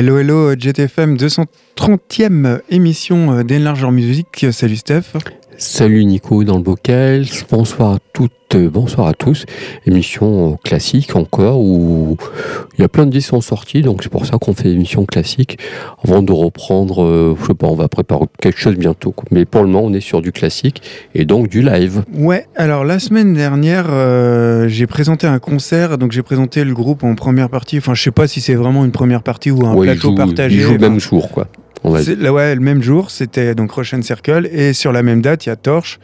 Hello, hello, GTFM 230e émission euh, d'Enlarge your music. Salut Steph. Salut Nico dans le bocal, bonsoir à toutes, bonsoir à tous. Émission classique encore où il y a plein de disques sont sortis, donc c'est pour ça qu'on fait émission classique avant de reprendre, euh, je sais pas, on va préparer quelque chose bientôt. Mais pour le moment, on est sur du classique et donc du live. Ouais, alors la semaine dernière, euh, j'ai présenté un concert, donc j'ai présenté le groupe en première partie. Enfin, je sais pas si c'est vraiment une première partie ou un Ouais, plateau partagé. Ils jouent le Enfin, même jour, quoi. On va C'est- là, ouais, le même jour, c'était donc Russian Circle. Et sur la même date, il y a Torch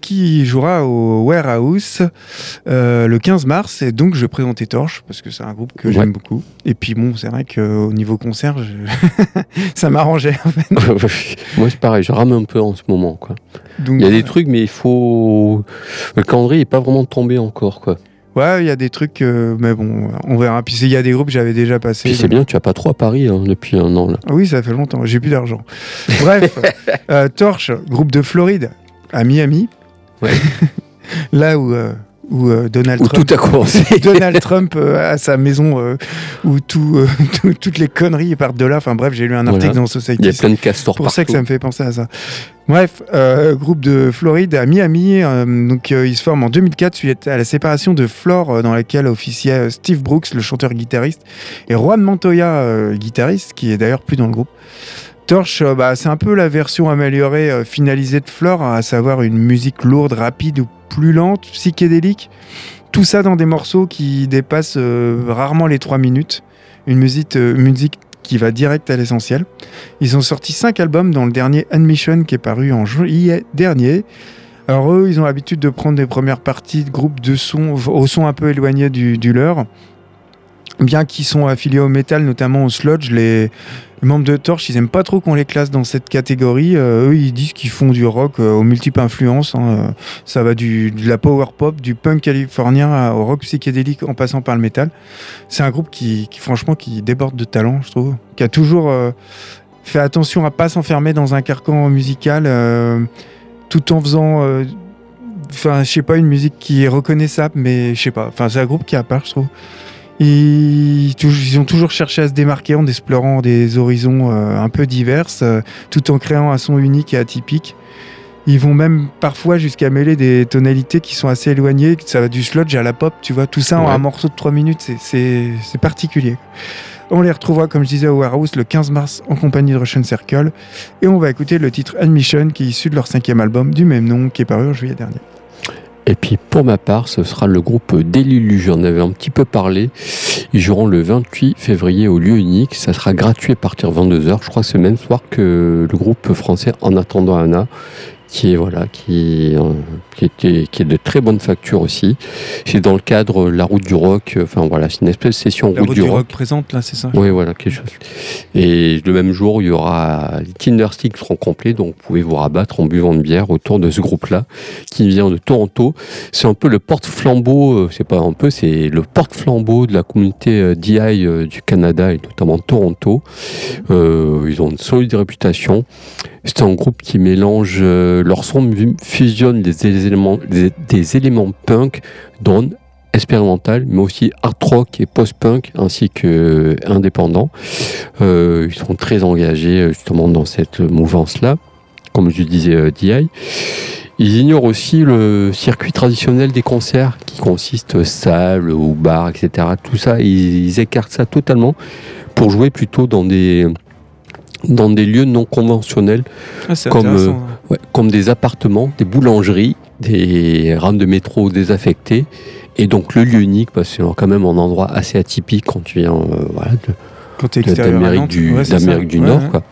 qui jouera au Warehouse euh, le 15 mars. Et donc, je vais présenter Torch parce que c'est un groupe que Ouais. j'aime beaucoup. Et puis, bon, c'est vrai qu'au niveau concert, je- ça m'arrangeait. en fait. Moi, c'est pareil, je rame un peu en ce moment, quoi. Donc, Il y a des trucs, mais il faut. Le calendrier n'est pas vraiment tombé encore, quoi. Ouais, il y a des trucs, euh, mais bon, on verra. Puis, il y a des groupes que j'avais déjà passés. Puis c'est bien, tu as pas trop à Paris hein, depuis un an, là. Oui, ça fait longtemps, j'ai plus d'argent. Bref, euh, Torch, groupe de Floride, à Miami. Ouais. Là où, euh, où euh, Donald Où Trump. tout a commencé. Donald Trump euh, a sa maison où tout, tout- toutes les conneries partent de là. Enfin bref, j'ai lu un article Voilà. dans Society. Il y a plein de castors C'est pour ça que partout. ça me fait penser à ça. Bref, groupe de Floride à Miami. donc, il se forme en 2004 suite à la séparation de Flore, dans laquelle officiait Steve Brooks, le chanteur-guitariste, et Juan Montoya, guitariste, qui est d'ailleurs plus dans le groupe. Torch, bah, c'est un peu la version améliorée, euh, finalisée de Flore, à savoir une musique lourde, rapide ou plus lente, psychédélique. Tout ça dans des morceaux qui dépassent euh, rarement les 3 minutes. Une musique, euh, musique qui va direct à l'essentiel. Ils ont sorti 5 albums, dont le dernier Admission qui est paru en juillet dernier. Alors eux, ils ont l'habitude de prendre des premières parties de groupes de son, au son un peu éloigné du leur. Bien qu'ils sont affiliés au métal, notamment au sludge, les membres de Torch, ils aiment pas trop qu'on les classe dans cette catégorie. Euh, eux, ils disent qu'ils font du rock euh, aux multiples influences. hein. Euh, Ça va du, de la power pop, du punk californien à- au rock psychédélique en passant par le métal. C'est un groupe qui, franchement, qui déborde de talent, je trouve. Qui a toujours euh, fait attention à pas s'enfermer dans un carcan musical, tout en faisant, enfin, je sais pas, une musique qui est reconnaissable, mais je sais pas. Enfin, c'est un groupe qui a part, je trouve. Ils, ont toujours cherché à se démarquer en explorant des horizons euh, un peu divers, euh, tout en créant un son unique et atypique. Ils vont même parfois jusqu'à mêler des tonalités qui sont assez éloignées. Ça va du sludge à la pop, tu vois. Tout ça en Ouais. un morceau de 3 minutes, c'est particulier. On les retrouvera, comme je disais, au Warehouse le 15 mars en compagnie de Russian Circle. Et on va écouter le titre Admission, qui est issu de leur cinquième album du même nom, qui est paru en juillet dernier. Et puis pour ma part, ce sera le groupe Délilu, j'en avais un petit peu parlé. Ils joueront le 28 février au lieu unique. Ça sera gratuit à partir de 22h. Je crois que c'est le même soir que le groupe français En attendant Anna, qui est, voilà, qui, euh, qui, était- qui est de très bonne facture aussi. C'est dans le cadre La Route du Rock. Enfin voilà, c'est une espèce de session La Route route du du Rock. rock présente, là, c'est ça? Oui, voilà, quelque chose. Et le même jour, il y aura les Tindersticks seront complets, donc vous pouvez vous rabattre en buvant une bière autour de ce groupe-là, qui vient de Toronto. C'est un peu le porte-flambeau, euh, c'est pas un peu, c'est le porte-flambeau de la communauté euh, DI euh, du Canada et notamment de Toronto. Euh, ils ont une solide réputation. C'est un groupe qui mélange, euh, leur son fusionne des des, éléments punk, drone, expérimental, mais aussi art rock et post-punk, ainsi que euh. Euh, ils sont très engagés euh, justement dans cette mouvance-là, comme je disais, DI. Ils ignorent aussi le circuit traditionnel des concerts, qui consiste salle ou bar, etc. Tout ça, ils écartent ça totalement pour jouer plutôt dans des dans des lieux non conventionnels Ah, Comme, euh. Ouais, comme des appartements, des boulangeries, des rames de métro désaffectées. Et donc le lieu unique, parce que c'est quand même un endroit assez atypique quand tu viens euh, voilà, d'Amérique du, Ouais, Ouais, Nord. Quoi.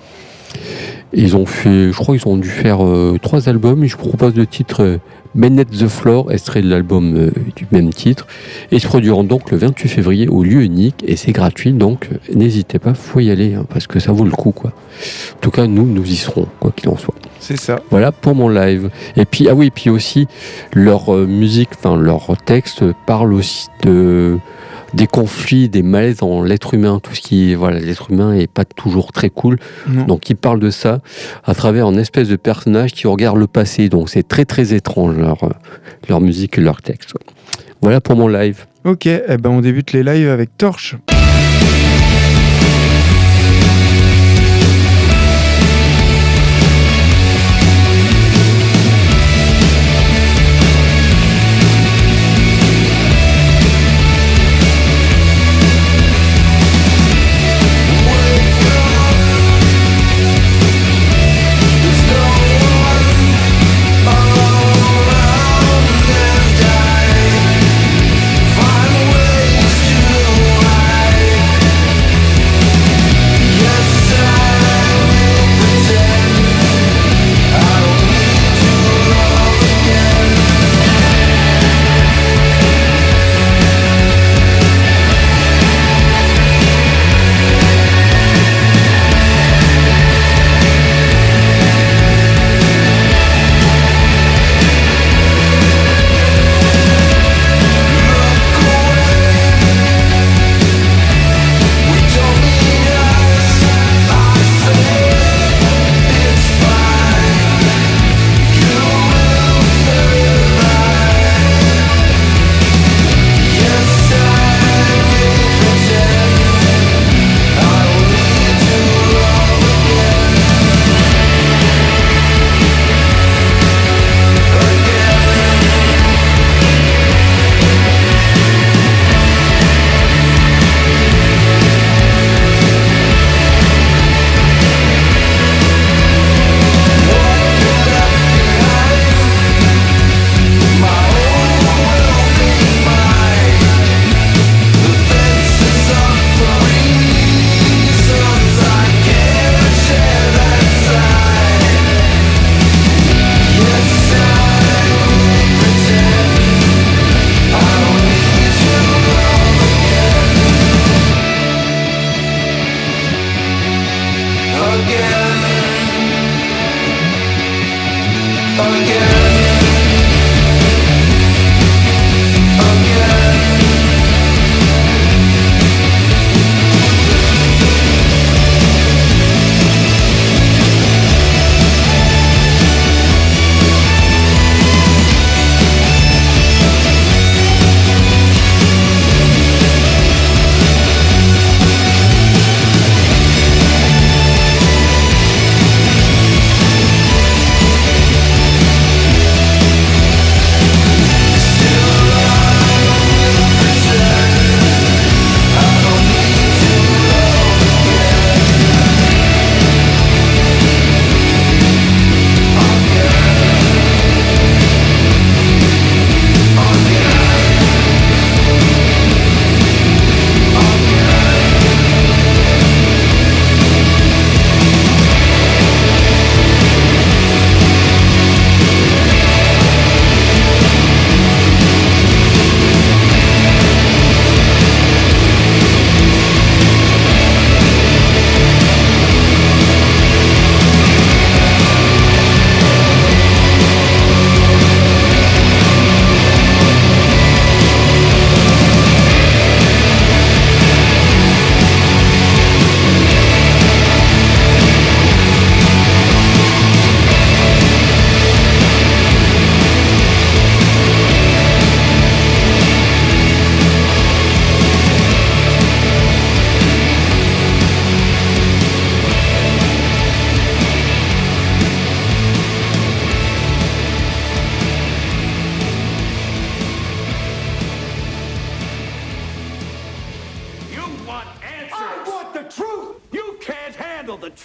Ils ont fait, je crois qu'ils ont dû faire euh, trois albums. Et je propose le titre Bennett the Floor, extrait de l'album euh, du même titre. Et se produiront donc le 28 février au lieu unique. Et c'est gratuit, donc euh, n'hésitez pas, faut y aller, hein, parce que ça vaut le coup. Quoi. En tout cas, nous, nous y serons, quoi qu'il en soit. C'est ça. Voilà pour mon live. Et puis, ah oui, puis aussi, leur euh, musique, enfin, leur texte parle aussi de, des conflits, des malaises dans l'être humain, tout ce qui voilà, l'être humain est pas toujours très cool. Non. Donc, ils parlent de ça à travers un espèce de personnage qui regarde le passé. Donc, c'est très, très étrange, leur, leur musique et leur texte. Voilà pour mon live. Ok, eh ben on débute les lives avec Torche.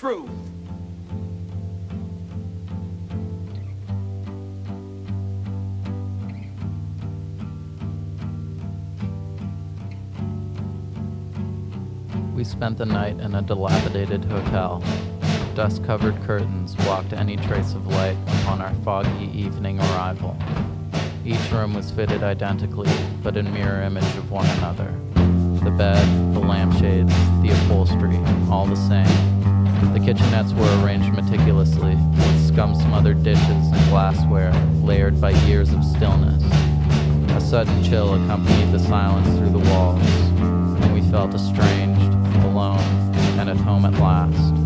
We spent the night in a dilapidated hotel. Dust covered curtains blocked any trace of light upon our foggy evening arrival. Each room was fitted identically, but in mirror image of one another. The bed, the lampshades, the upholstery, all the same. The kitchenettes were arranged meticulously, with scum smothered dishes and glassware layered by years of stillness. A sudden chill accompanied the silence through the walls, and we felt estranged, alone, and at home at last.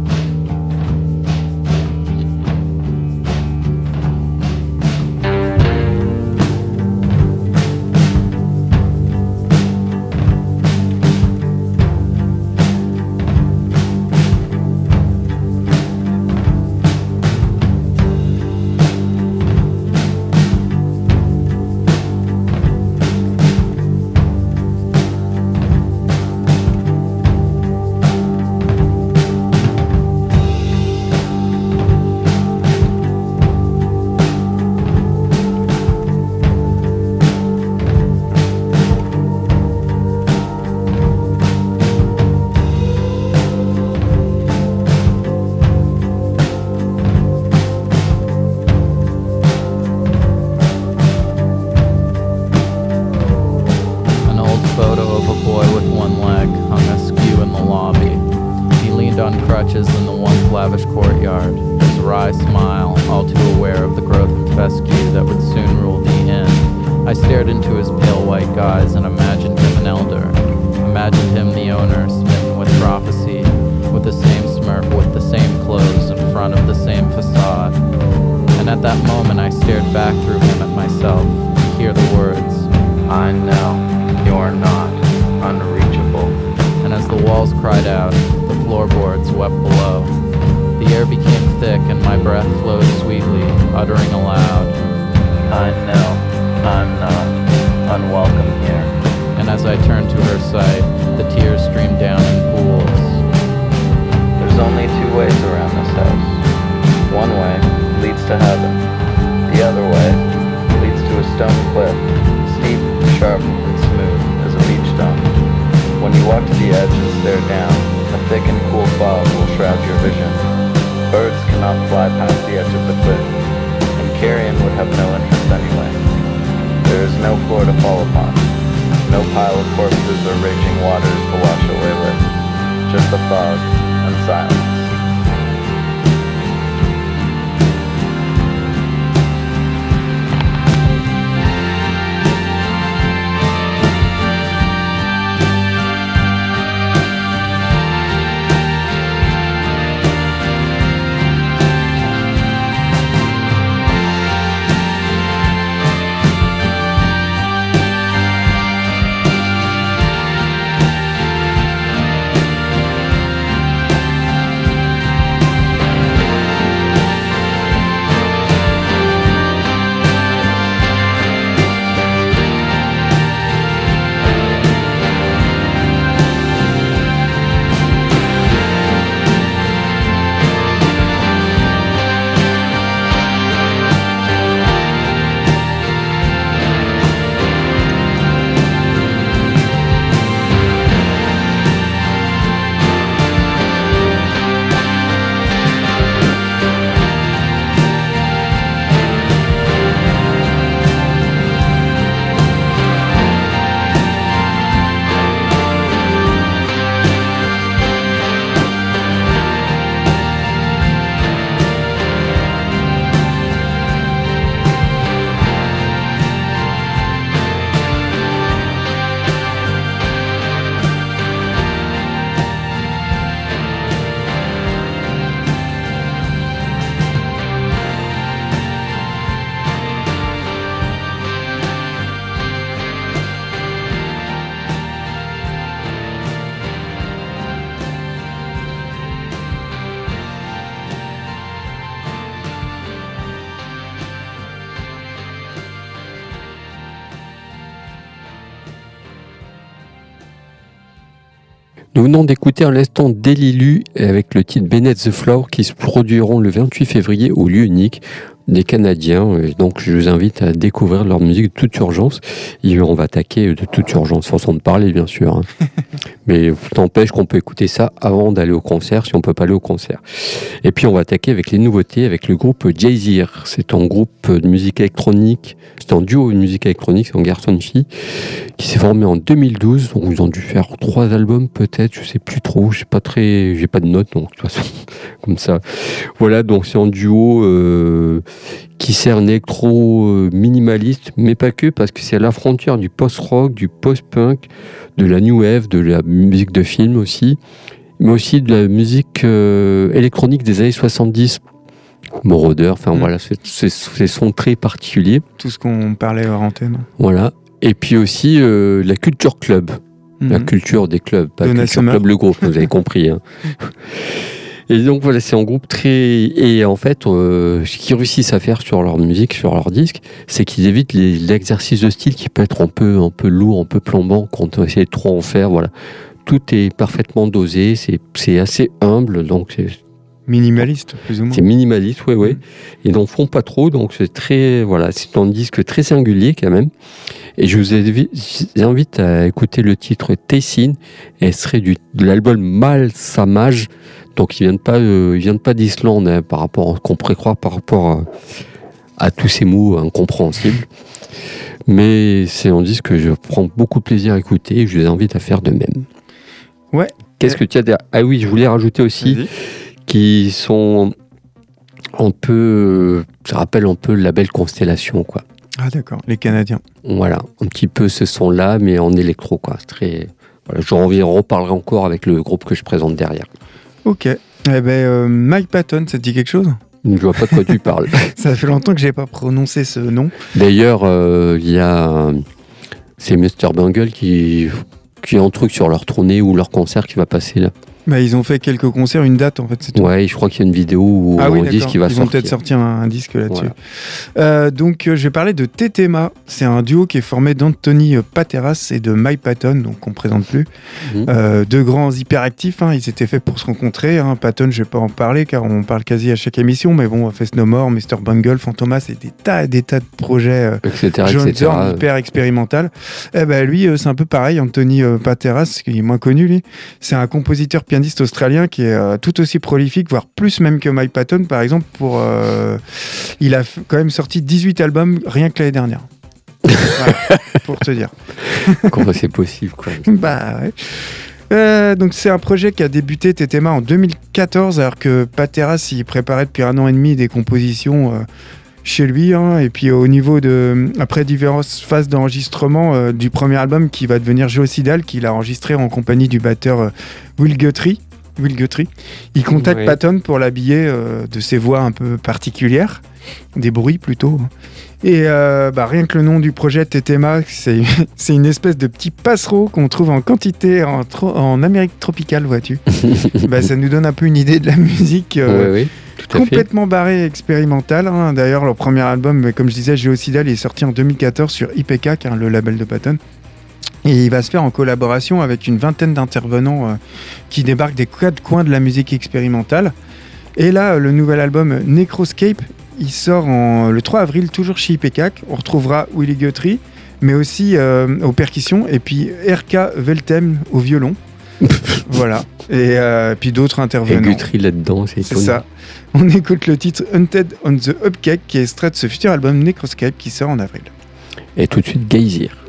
Leaned on crutches in the once lavish courtyard, his wry smile all too aware of the growth of fescue that would soon rule the inn. I stared into his pale white eyes and imagined him an elder. Imagined him the owner, smitten with prophecy, with the same smirk, with the same clothes, in front of the same facade. And at that moment I stared back through him at myself, to hear the words, I know you're not unreachable. And as the walls cried out, floorboards wept below. The air became thick and my breath flowed sweetly, uttering aloud, I know I'm not unwelcome here. And as I turned to her side, the tears streamed down in pools. There's only two ways around this house. One way leads to heaven. The other way leads to a stone cliff, steep, sharp, and smooth as a beach stone. When you walk to the edge and stare down, thick and cool fog will shroud your vision. Birds cannot fly past the edge of the cliff, and carrion would have no interest anyway. There is no floor to fall upon, no pile of corpses or raging waters to wash away with, just the fog and silence. D'écouter à l'instant Delilu avec le titre Bennett the Flower qui se produiront le 28 février au lieu unique des Canadiens. Et donc je vous invite à découvrir leur musique de toute urgence. Et on va attaquer de toute urgence, façon de parler bien sûr. hein. Mais t'empêche qu'on peut écouter ça avant d'aller au concert si on peut pas aller au concert. Et puis on va attaquer avec les nouveautés avec le groupe Jay-Z. C'est un groupe de musique électronique, c'est un duo de musique électronique, c'est un garçon-fille qui s'est formé en 2012. Donc ils ont dû faire trois albums peut-être, je sais plus trop, je sais pas très, j'ai pas de notes donc de toute façon comme ça. Voilà, donc c'est un duo euh, qui sert un électro euh, minimaliste, mais pas que, parce que c'est à la frontière du post-rock, du post-punk, de la new wave, de la musique de film aussi, mais aussi de la musique euh, électronique des années 70. Moroder, enfin Mm. voilà, c'est- son très particulier. Tout ce qu'on parlait hors antenne. Voilà. Et puis aussi euh, la culture club, la Mhm. culture des clubs, pas Donna culture club le groupe, vous avez compris. hein. Et donc voilà, c'est un groupe très... Et en fait, euh, ce qu'ils réussissent à faire sur leur musique, sur leur disque, c'est qu'ils évitent l'exercice de style qui peut être un peu, un peu lourd, un peu plombant quand on essaie de trop en faire. Voilà. Tout est parfaitement dosé, c'est c'est assez humble, donc c'est Minimaliste, plus ou moins. c'est minimaliste, ouais, ouais. Mm. Ils n'en font pas trop, donc c'est très, voilà, c'est un disque très singulier quand même. Et je vous invite à écouter le titre Tessin, et ce serait du, de l'album Mal Samaj. Donc ils viennent pas, euh, ils viennent pas d'Islande hein, par rapport à ce qu'on pourrait croire par rapport à, à tous ces mots incompréhensibles. Mais c'est un disque que je prends beaucoup de plaisir à écouter et je vous invite à faire de même. Ouais. Qu'est-ce que tu as derrière? Ah oui, je voulais rajouter aussi qui sont un peu, ça rappelle un peu le label Constellation, quoi. Ah d'accord, les Canadiens. Voilà, un petit peu ce son-là, mais en électro, quoi. Très, voilà, j'en reparlerai encore avec le groupe que je présente derrière. Ok. Eh ben, euh, Mike Patton, ça te dit quelque chose? Je vois pas de quoi tu parles. Ça fait longtemps que j'ai pas prononcé ce nom. D'ailleurs, euh, il y a, c'est Mr. Bungle qui, qui a un truc sur leur tournée ou leur concert qui va passer là. Bah, ils ont fait quelques concerts, une date en fait, c'est tout. Ouais, je crois qu'il y a une vidéo ou Ah oui, un disque qui va Ils vont sortir. peut-être sortir un, un disque là-dessus. Voilà. Euh, donc, euh, je vais parler de Tetema. C'est un duo qui est formé d'Anthony euh, Pateras et de Mike Patton, donc on ne présente plus. Euh, deux grands hyperactifs. hein. Ils étaient faits pour se rencontrer. hein. Patton, je vais pas en parler car on parle quasi à chaque émission. Mais bon, Fest No More, Mr. Bungle, Fantomas et des tas et des tas de projets. etc., John etc. Zorn, hyper expérimental. Eh ben lui, euh, c'est un peu pareil. Anthony Pateras, qui est moins connu, lui, c'est un compositeur pianiste australien qui est euh, tout aussi prolifique, voire plus même que Mike Patton, par exemple. Pour, euh, il a quand même sorti 18 albums rien que l'année dernière. Voilà, pour te dire. Comment c'est possible, quoi? Bah ouais. Euh, donc c'est un projet qui a débuté Tetema en 2014 alors que Pateras y préparait depuis un an et demi des compositions chez lui hein. et puis au niveau de après diverses phases d'enregistrement euh, du premier album qui va devenir Géocidal qu'il a enregistré en compagnie du batteur euh, Will Guthrie Will Guthrie il contacte. Patton pour l'habiller euh, de ses voix un peu particulières des bruits plutôt et euh, bah, rien que le nom du projet Tetema, c'est c'est une espèce de petit passereau qu'on trouve en quantité en, en Amérique tropicale, vois-tu. bah, ça nous donne un peu une idée de la musique euh, oui, oui, tout à fait. complètement barrée et expérimentale. hein. D'ailleurs, leur premier album, comme je disais, Géocidal, est sorti en 2014 sur IPK, le label de Patton. Et il va se faire en collaboration avec une vingtaine d'intervenants euh, qui débarquent des quatre coins de la musique expérimentale. Et là, le nouvel album Necroscape, il sort en- le 3 avril, toujours chez IPK. On retrouvera Willy Guthrie, mais aussi euh, aux percussions, et puis RK Veltem au violon. voilà. Et euh, puis d'autres Et intervenants. Guthrie là-dedans, c'est ça. On écoute le titre Hunted on the Upcake qui est extrait de ce futur album Necroscape qui sort en avril. Et tout de suite, Geysir.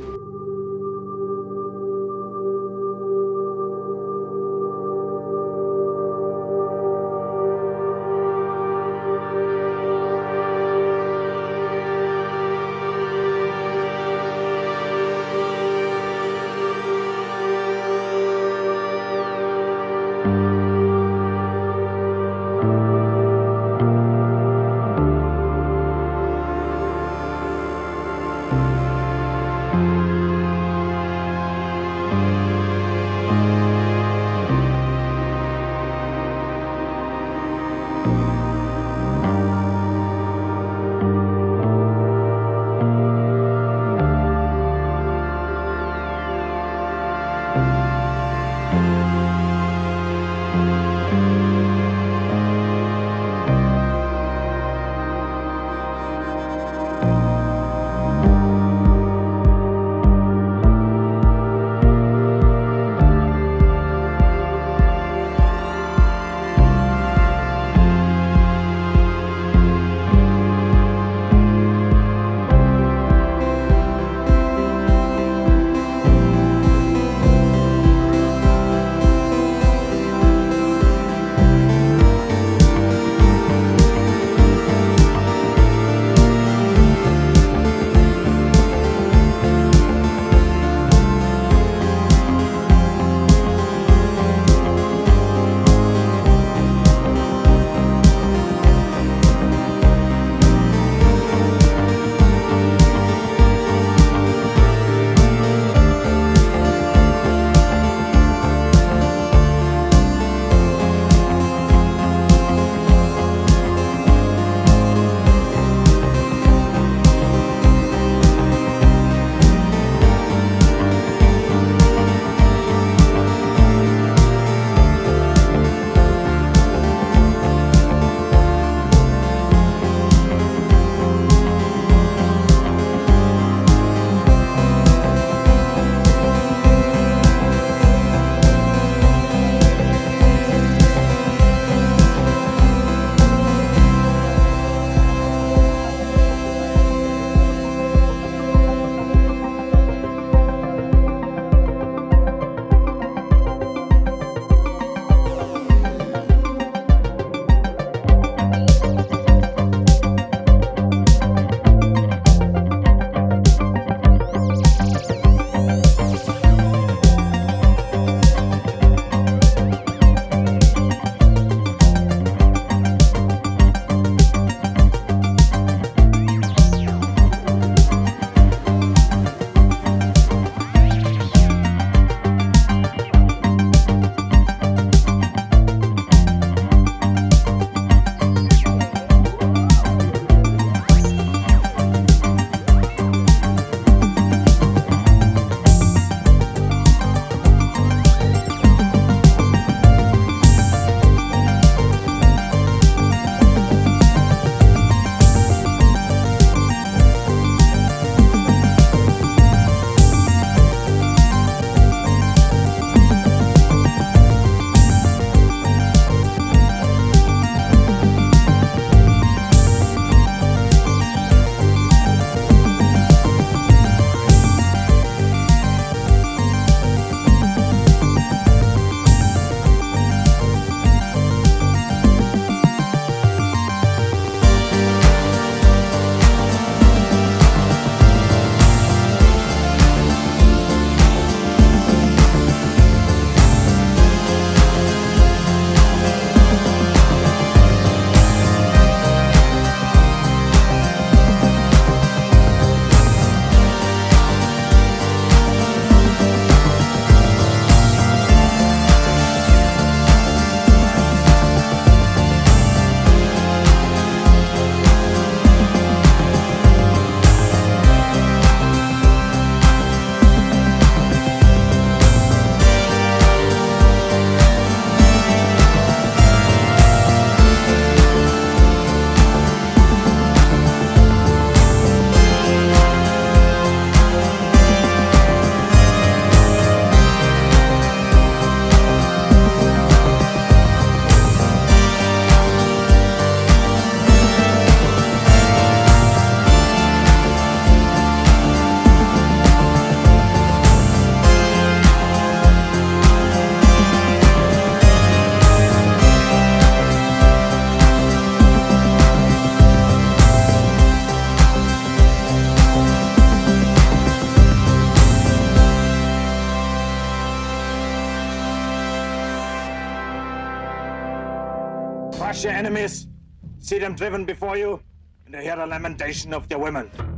Them driven before you, and to hear the lamentation of their women.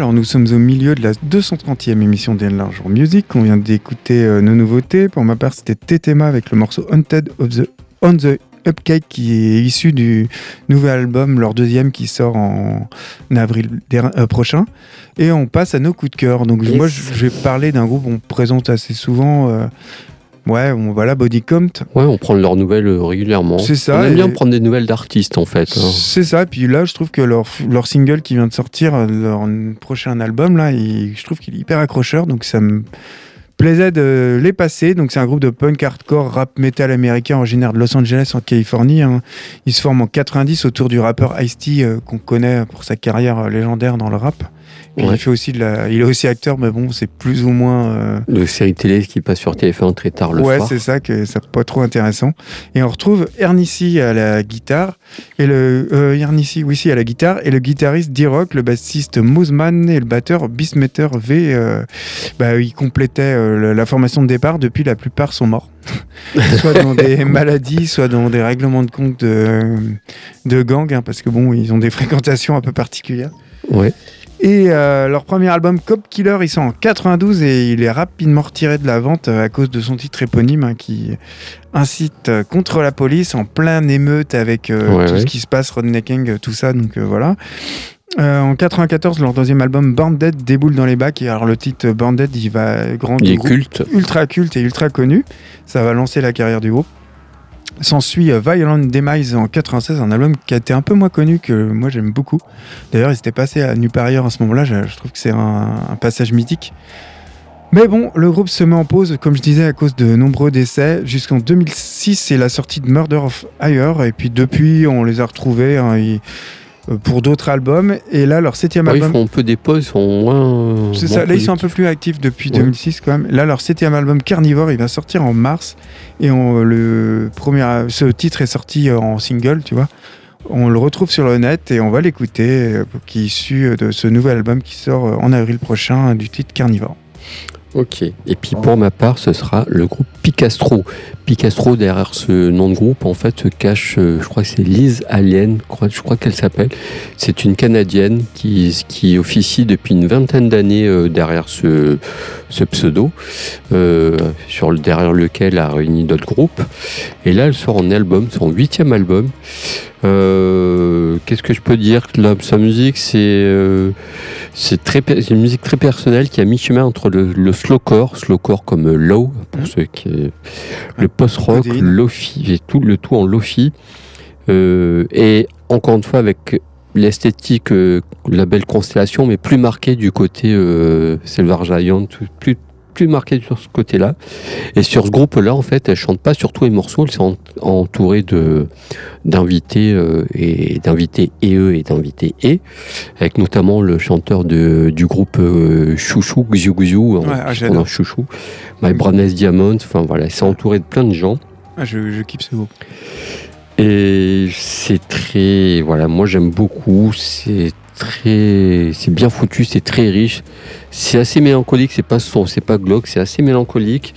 Alors nous sommes au milieu de la 230e émission d'Enlarge Music. On vient d'écouter euh, nos nouveautés. Pour ma part, c'était Tetema avec le morceau Haunted of the On the Upcake qui est issu du nouvel album, leur deuxième qui sort en avril euh, prochain. Et on passe à nos coups de cœur. Donc Yes. moi je je vais parler d'un groupe qu'on présente assez souvent. euh, ouais, on, voilà, Body Count. Ouais, on prend leurs nouvelles euh, régulièrement. C'est ça, On aime bien prendre des nouvelles d'artistes en fait. hein. C'est ça, puis là je trouve que leur, leur single qui vient de sortir, euh, leur prochain album, là, il- je trouve qu'il est hyper accrocheur, donc ça me plaisait de les passer. Donc c'est un groupe de punk hardcore rap metal américain originaire de Los Angeles en Californie. hein. Il se forme en 90 autour du rappeur Ice-T euh, qu'on connaît pour sa carrière légendaire dans le rap. Ouais. il, fait aussi de la... il est aussi acteur, mais bon, c'est plus ou moins... euh, De séries télé qui passent sur TF1 très tard le ouais, soir. c'est ça, que c'est pas trop intéressant. Et on retrouve Ernissi à la guitare, et le euh, Ernissi, oui, si, à la guitare, et le guitariste D-Rock, le bassiste Moosman et le batteur Beastmeter V. euh, bah, ils complétaient euh, la formation de départ. Depuis, la plupart sont morts. soit dans des maladies, soit dans des règlements de compte de, de gang, hein, parce que bon, ils ont des fréquentations un peu particulières. Ouais. Et euh, leur premier album, Cop Killer, ils sont en 92 et il est rapidement retiré de la vente euh, à cause de son titre éponyme hein, qui incite euh, contre la police en plein émeute avec euh, Ouais, tout ouais. ce qui se passe, rednecking, euh, tout ça. Donc euh, voilà. Euh, en 94, leur deuxième album, Banded, déboule dans les bacs. Et alors le titre Banded, il va grand Il est culte. ultra culte et ultra connu. Ça va lancer la carrière du groupe. S'ensuit euh, Violent Demise en 96, un album qui a été un peu moins connu que moi j'aime beaucoup. D'ailleurs, il s'était passé à part ailleurs à ce moment-là. Je, trouve que c'est un, passage mythique. Mais bon, le groupe se met en pause, comme je disais, à cause de nombreux décès. Jusqu'en 2006, c'est la sortie de Murder of Hire. Et puis depuis, on les a retrouvés. hein, pour d'autres albums. Et là, leur septième Ouais, ils album. font un peu des pauses, ils sont moins. C'est ça, là ils sont un peu plus actifs depuis Ouais. 2006 quand même. Là leur septième album Carnivore il va sortir en mars et on, le premier, ce titre est sorti en single tu vois. On le retrouve sur le net et on va l'écouter euh, qui est issu de ce nouvel album qui sort euh, en avril prochain du titre Carnivore. Ok. Et puis pour ma part, ce sera le groupe Picastro. Picastro, derrière ce nom de groupe, en fait, se cache, euh, je crois que c'est Liz Alien, je crois, qu'elle s'appelle. C'est une Canadienne qui, qui officie depuis une vingtaine d'années euh, derrière ce, ce pseudo, euh, sur derrière lequel a réuni d'autres groupes. Et là, elle sort en album, son huitième album. Qu'est-ce que je peux dire Sa musique, c'est très une musique très personnelle qui a mi-chemin entre le, le slowcore, slowcore comme low pour ceux qui le post-rock, lofi, tout le tout en lofi. Euh, et encore une fois avec l'esthétique euh, label Constellation, mais plus marqué du côté euh, Silver Giant, plus plus marqué sur ce côté-là. Et sur ce groupe-là, en fait, elle chante pas sur tous les morceaux, elle s'est en- entourée de d'invités euh, et d'invités et eux et d'invités et avec notamment le chanteur de, du groupe euh, Chouchou Xiu Xiu Ouais, ah. Chouchou My Brownness Diamond enfin voilà elle s'est entourée de plein de gens Ah, je, je kiffe ce groupe. et c'est très voilà moi j'aime beaucoup c'est très c'est bien foutu c'est très riche. C'est assez mélancolique c'est pas son c'est pas glauque c'est assez mélancolique.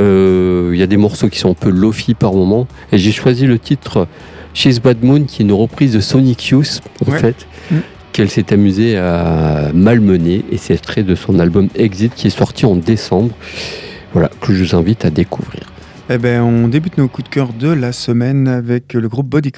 Euh, il y a des morceaux qui sont un peu lofi par moment. Et j'ai choisi le titre She's Bad Moon qui est une reprise de Sonic Youth en Ouais. fait Mm. qu'elle s'est amusée à malmener. Et c'est extrait de son album Exit qui est sorti en décembre. Voilà que je vous invite à découvrir. Eh ben on débute nos coups de cœur de la semaine avec le groupe Body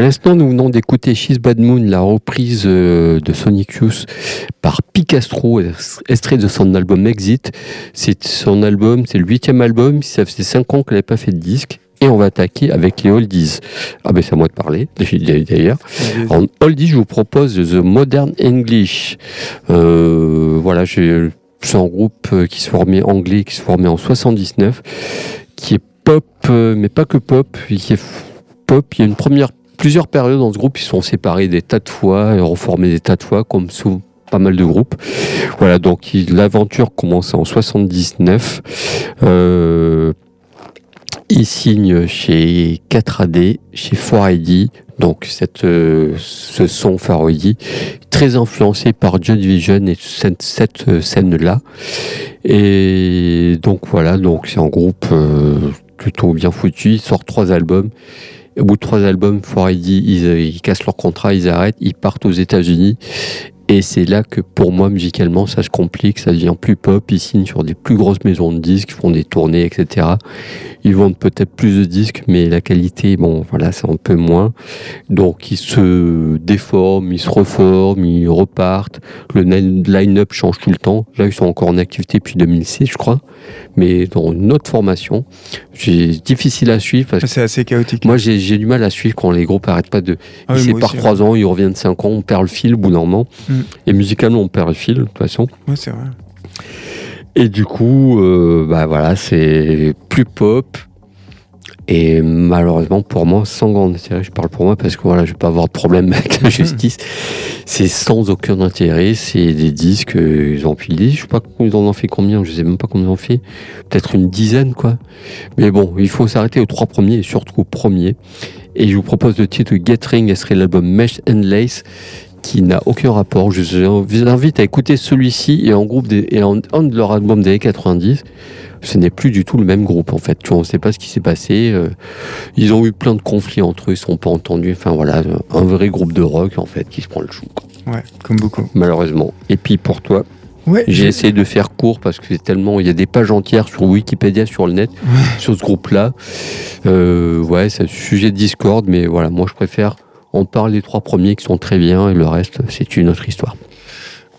À l'instant, nous venons d'écouter She's Bad Moon, la reprise euh, de Sonic Youth par Picastro, extrait de son album Exit. C'est son album, c'est le huitième album, ça faisait cinq ans qu'elle n'avait pas fait de disque. Et on va attaquer avec les oldies. Ah ben c'est à moi de parler, d'ailleurs. En oldies, je vous propose The Modern English. Euh, voilà, c'est un groupe euh, qui se formait anglais, qui se formait en 79, qui est pop, mais pas que pop, qui est pop. Il y a une première, plusieurs périodes dans ce groupe, ils sont séparés des tas de fois et reformés des tas de fois, comme sous pas mal de groupes. Voilà, donc l'aventure commence en 79. Euh, il signe chez 4AD, chez 4ID, donc cette, euh, ce son 4ID, très influencé par Joy Division et cette, cette euh, scène-là. Et donc voilà, donc c'est un groupe euh, plutôt bien foutu. Il sort trois albums. Au bout de trois albums, 4ID, ils, euh, ils cassent leur contrat, ils arrêtent, ils partent aux États-Unis. Et c'est là que pour moi, musicalement, ça se complique, ça devient plus pop. Ils signent sur des plus grosses maisons de disques, font des tournées, etc. Ils vendent peut-être plus de disques, mais la qualité, bon, voilà, c'est un peu moins. Donc ils se déforment, ils se reforment, ils repartent. Le line- line-up change tout le temps. Là, ils sont encore en activité depuis 2006, je crois, mais dans une autre formation. C'est difficile à suivre parce que C'est assez chaotique. moi, j'ai du mal à suivre quand les groupes arrêtent pas de. Ah ils oui, séparent trois ans, ils reviennent cinq ans, on perd le fil au bout d'un moment. Mm. Et musicalement, on perd le fil, de toute façon. Ouais, c'est vrai. Et du coup, euh, bah voilà, c'est plus pop. Et malheureusement, pour moi, sans grand intérêt, je parle pour moi parce que voilà, je vais pas avoir de problème avec la justice. C'est sans aucun intérêt. C'est des disques, ils ont empilé. Je sais pas ils en ont fait combien, je sais même pas combien ils ont fait. Peut-être une dizaine, quoi. Mais bon, il faut s'arrêter aux trois premiers et surtout au premier. Et je vous propose le titre Get Ring, ce serait l'album Mesh and Lace qui n'a aucun rapport. Je vous invite à écouter celui-ci et en groupe des, et en, un de leurs albums des années 90. Ce n'est plus du tout le même groupe en fait. Tu vois, on ne sait pas ce qui s'est passé. euh, ils ont eu plein de conflits entre eux, ils ne sont pas entendus. Enfin voilà, un vrai groupe de rock en fait qui se prend le chou, quoi, Ouais, comme beaucoup. malheureusement. Et puis pour toi, Ouais, j'ai essayé de faire court parce que c'est tellement. Il y a des pages entières sur Wikipédia, sur le net, sur ce groupe-là. Euh, ouais, c'est un sujet de Discord, mais voilà, moi je préfère en parler les trois premiers qui sont très bien et le reste, c'est une autre histoire.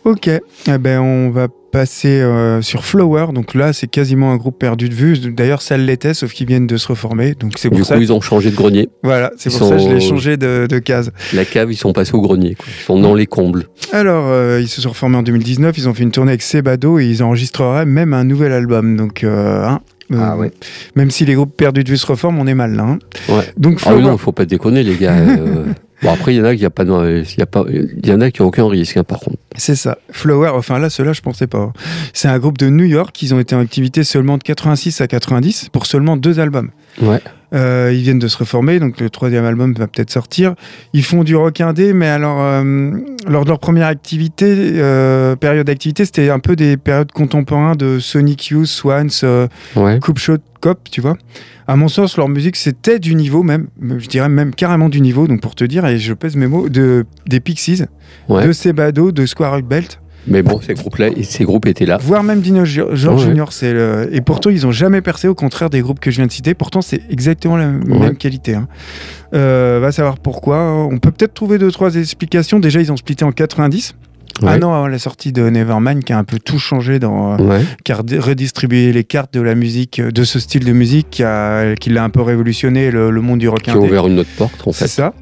Ok, eh ben, on va passer euh, sur Flower. Donc là, c'est quasiment un groupe perdu de vue. D'ailleurs, ça l'était, sauf qu'ils viennent de se reformer. Donc c'est Du pour coup, ça. ils ont changé de grenier. Voilà, c'est ils pour ça que je l'ai changé de, de case. La cave, ils sont passés au grenier. quoi. Ils sont dans les combles. Alors, euh, ils se sont reformés en 2019. Ils ont fait une tournée avec Sebado et ils enregistreraient même un nouvel album. Donc, euh, hein, Ah ouais. même si les groupes perdus de vue se reforment, on est mal là. hein. Ouais. Donc Ah non, faut pas déconner, les gars. euh. Bon, après, il y en a qui a pas, y a pas, y en a qui ont aucun risque, hein, par contre. c'est ça. Flower, enfin là, ceux-là, je pensais pas. C'est un groupe de New York. Ils ont été en activité seulement de 86 à 90 pour seulement deux albums. Ouais. Euh, ils viennent de se reformer, donc le troisième album va peut-être sortir. Ils font du rock indé, mais alors, euh, lors de leur première activité, euh, période d'activité, c'était un peu des périodes contemporaines de Sonic Youth, Swans, euh, Ouais. Coupe Shot Cop, tu vois. À mon sens, leur musique, c'était du niveau même, je dirais même carrément du niveau, donc pour te dire, et je pèse mes mots, de, des Pixies, Ouais. de Sebado, de Square Belt, Mais bon, ces groupes-là, ces groupes étaient là. voire même Dino George. Junior. C'est le- Et pourtant, ils ont jamais percé, au contraire des groupes que je viens de citer. Pourtant, c'est exactement la Ouais. même qualité. hein. Euh, va savoir pourquoi. On peut peut-être trouver deux, trois explications. Déjà, ils ont splitté en 90. Ouais. Un an avant la sortie de Nevermind, qui a un peu tout changé, dans, euh, Ouais. qui a redistribué les cartes de la musique, euh, de ce style de musique, qui, a- qui l'a un peu révolutionné le, le monde du rock Qui indé. ouvert une autre porte, en C'est fait. ça.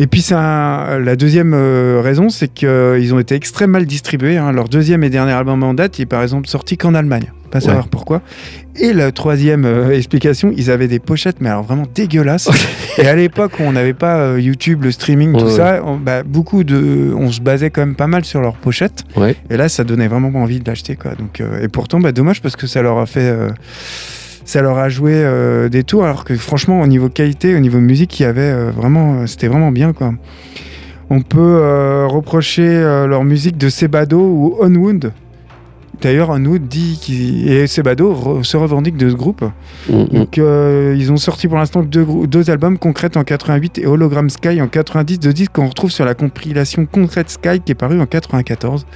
Et puis un- la deuxième euh, raison, c'est qu'ils ont été extrêmement mal distribués. hein. Leur deuxième et dernier album en date, il est par exemple sorti qu'en Allemagne. Pas savoir pourquoi. Et la troisième euh, explication, ils avaient des pochettes, mais alors vraiment dégueulasses. et à l'époque on n'avait pas euh, YouTube, le streaming, tout Ouais, ça, on, bah, beaucoup de, on se basait quand même pas mal sur leurs pochettes. Ouais. Et là, ça donnait vraiment envie de l'acheter, quoi. Donc, euh, et pourtant, bah, dommage parce que ça leur a fait. Ça leur a joué euh, des tours, alors que franchement, au niveau qualité, au niveau musique, il y avait euh, vraiment. euh, C'était vraiment bien, quoi. On peut reprocher leur musique de Sebado ou Onwood. D'ailleurs, Onwood dit qu'il. Et Sebado re- se revendique de ce groupe. Mm, mm. Donc, ils ont sorti pour l'instant deux, albums, Concrète en 88 et Hologram Sky en 90, deux disques qu'on retrouve sur la compilation Concrète Sky qui est parue en 94.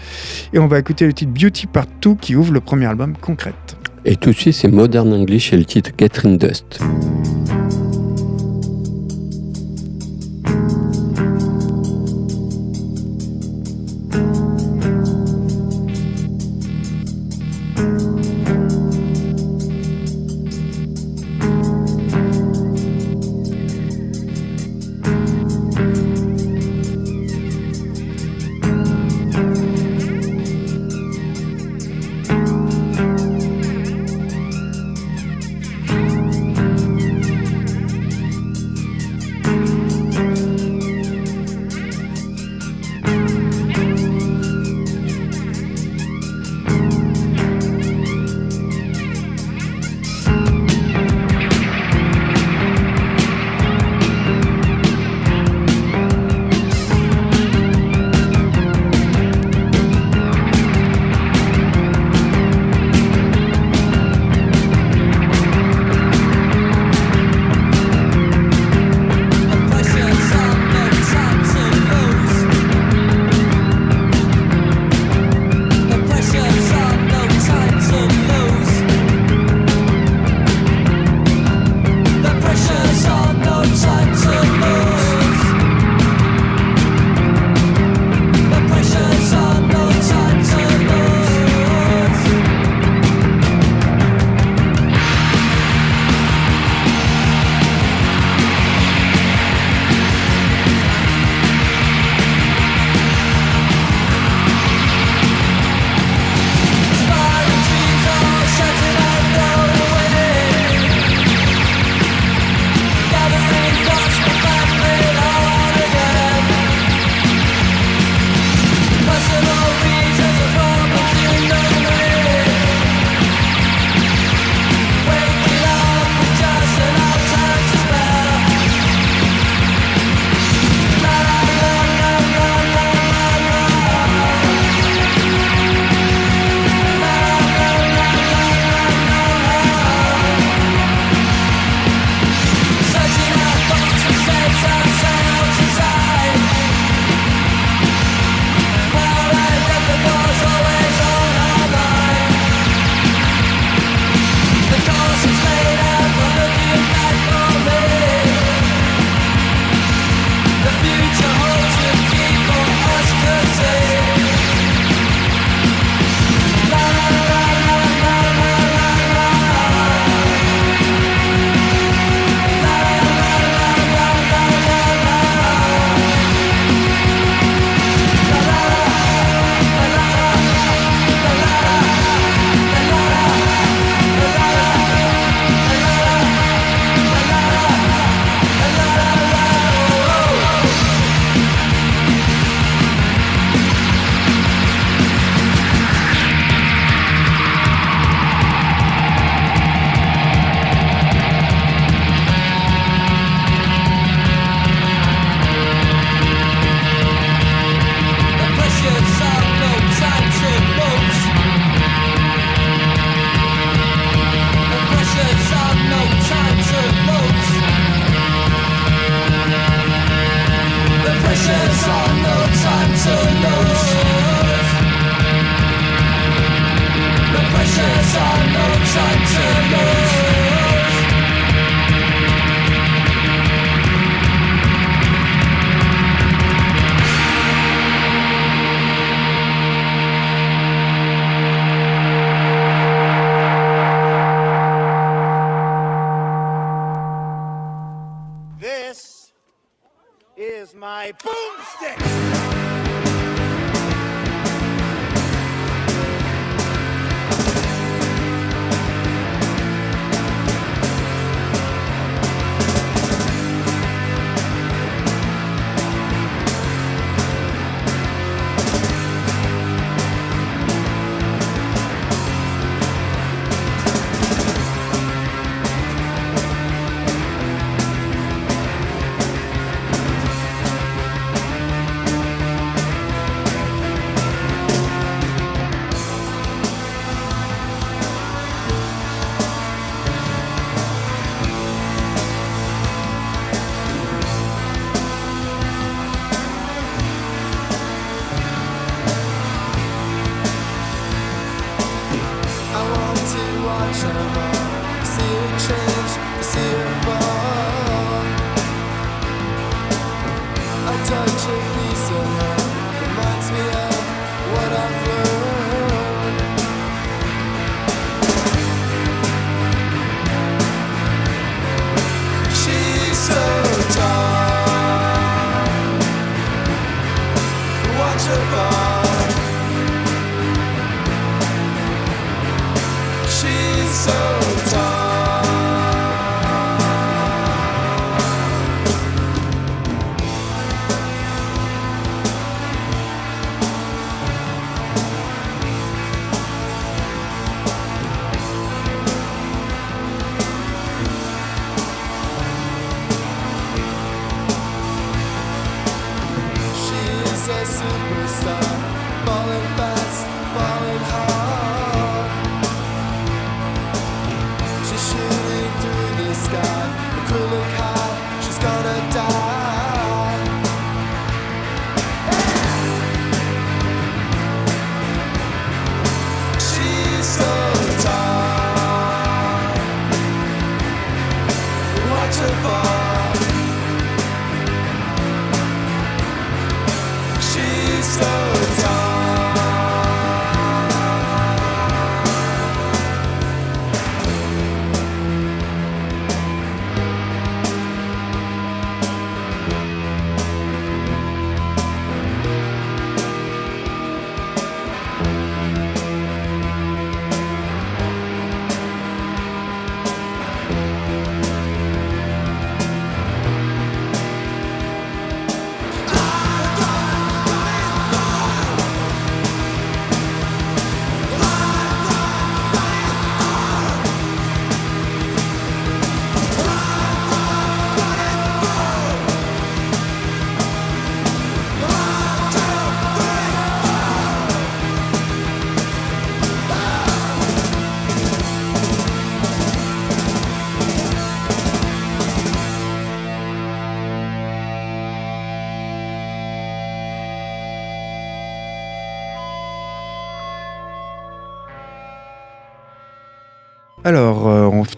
Et on va écouter le titre Beauty Part 2 qui ouvre le premier album Concrète. Et tout de suite, c'est Modern English et le titre in Dust.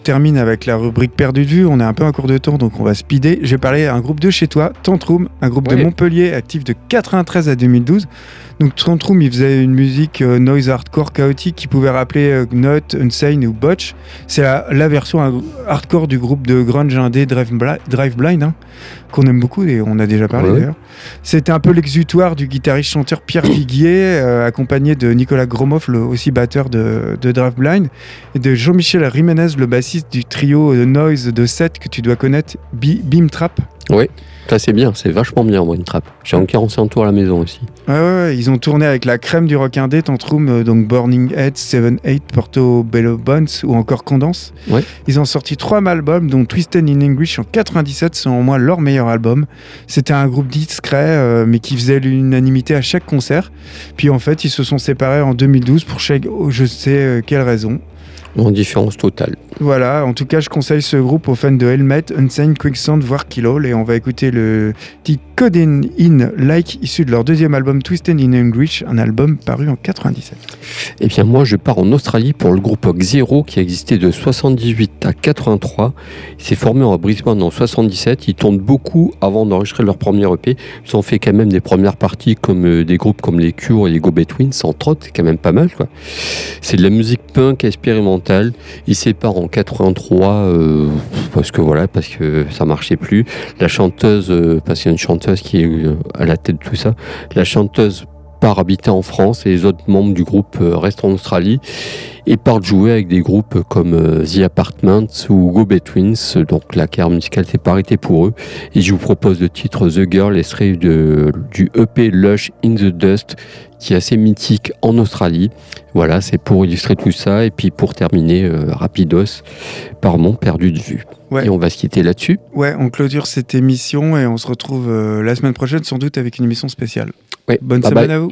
Termine avec la rubrique perdue de vue. On est un peu en cours de temps, donc on va speeder. J'ai parlé à un groupe de chez toi, Tantrum, un groupe de. Montpellier actif de 93 à 2012. Donc Tantrum, il faisait une musique euh, noise hardcore chaotique qui pouvait rappeler euh, Unsane ou Botch. C'est la, la version euh, hardcore du groupe de grunge indé Drive, Bli- Drive Blind, hein, qu'on aime beaucoup et on a déjà parlé Ouais. d'ailleurs. C'était un peu l'exutoire du guitariste-chanteur Pierre Viguier, euh, accompagné de Nicolas Gromoff, le aussi batteur de, de Drive Blind, et de Jean-Michel Jiménez, le bassiste du trio de noise de 7 que tu dois connaître, Bi- Beam Trap. Ça, c'est bien, c'est vachement bien, moi, une trappe. J'ai un 45 tours à la maison aussi. Ouais, ouais, ouais, ils ont tourné avec la crème du rock indé, Tantrum, euh, donc Burning Head, 7-8, Porto Bello Bones ou encore Condense. Ouais. Ils ont sorti trois albums, dont Twisted in English en 97, selon moi leur meilleur album. C'était un groupe discret, euh, mais qui faisait l'unanimité à chaque concert. Puis en fait, ils se sont séparés en 2012 pour chaque, oh, je sais euh, quelle raison. En différence totale. Voilà, en tout cas, je conseille ce groupe aux fans de Helmet, Unsane, Quicksand, voire Killall. Et on va écouter le titre Coden In Like, issu de leur deuxième album Twisted in English, un album paru en 97. Eh bien, moi, je pars en Australie pour le groupe Xero qui a existé de 78 à 83. Il s'est formé en Brisbane en 77. Ils tournent beaucoup avant d'enregistrer leur premier EP. Ils ont fait quand même des premières parties comme euh, des groupes comme les Cure et les Go Betweens, entre autres. C'est quand même pas mal. C'est de la musique punk expérimentale Il sépare en 83 euh, parce que voilà, parce que ça marchait plus. La chanteuse, euh, parce qu'il y a une chanteuse qui est euh, à la tête de tout ça, la chanteuse part habiter en France et les autres membres du groupe restent en Australie et partent jouer avec des groupes comme The Apartments ou Go Betweens. Donc la carrière musicale s'est arrêtée pour eux. Et je vous propose le titre The Girl, extrait du EP Lush in the Dust, qui est assez mythique en Australie. Voilà, c'est pour illustrer tout ça. Et puis pour terminer, euh, rapidos, par mon perdu de vue. Ouais. Et on va se quitter là-dessus. Ouais, on clôture cette émission et on se retrouve euh, la semaine prochaine sans doute avec une émission spéciale. Ouais, Bonne bye semaine bye. à vous.